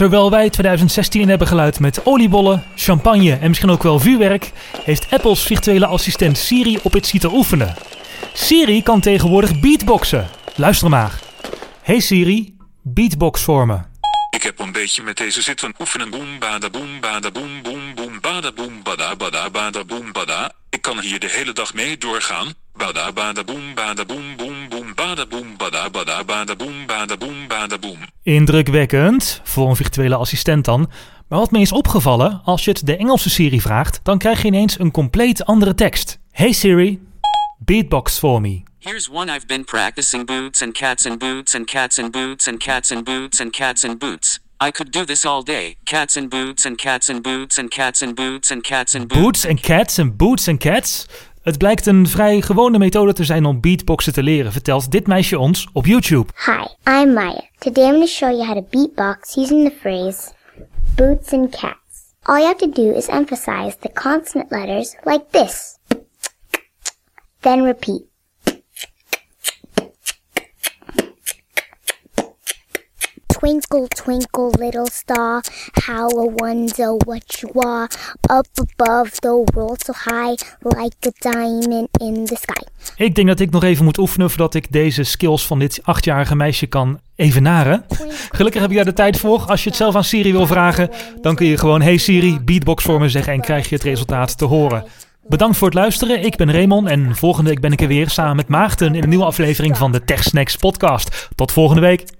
Terwijl wij 2016 in hebben geluid met oliebollen, champagne en misschien ook wel vuurwerk, heeft Apple's virtuele assistent Siri op het zitten oefenen. Siri kan tegenwoordig beatboxen. Luister maar. Hey Siri, beatbox voor me. Ik heb een beetje met deze zitten oefenen. Boom, bada, boom, bada, boom, boom, boom, bada, boom, bada, bada, bada, boom, bada. Ik kan hier de hele dag mee doorgaan. Bada, bada, boom, bada, boom, Indrukwekkend, voor een virtuele assistent dan. Maar wat me is opgevallen, als je het de Engelse Siri vraagt, dan krijg je ineens een compleet andere tekst. Hey Siri, beatbox for me. Here's one I've been practicing boots and cats and boots and cats and boots and cats and boots and cats and boots. I could do this all day. Cats and boots and cats and boots and cats and boots and cats and boots. Boots and cats en boots and cats. Het blijkt een vrij gewone methode te zijn om beatboxen te leren, vertelt dit meisje ons op YouTube. Hi, I'm Maya. Today I'm going to show you how to beatbox using the phrase boots and cats. All you have to do is emphasize the consonant letters like this. Then repeat. Twinkle, twinkle, little star, how I wonder what you are. Up above the world so high, like a diamond in the sky. Ik denk dat ik nog even moet oefenen voordat ik deze skills van dit achtjarige meisje kan evenaren. Gelukkig heb je daar de tijd voor. Als je het zelf aan Siri wil vragen, dan kun je gewoon Hey Siri, beatbox voor me zeggen en krijg je het resultaat te horen. Bedankt voor het luisteren. Ik ben Raymond en volgende week ben ik er weer samen met Maarten in een nieuwe aflevering van de TechSnacks podcast. Tot volgende week.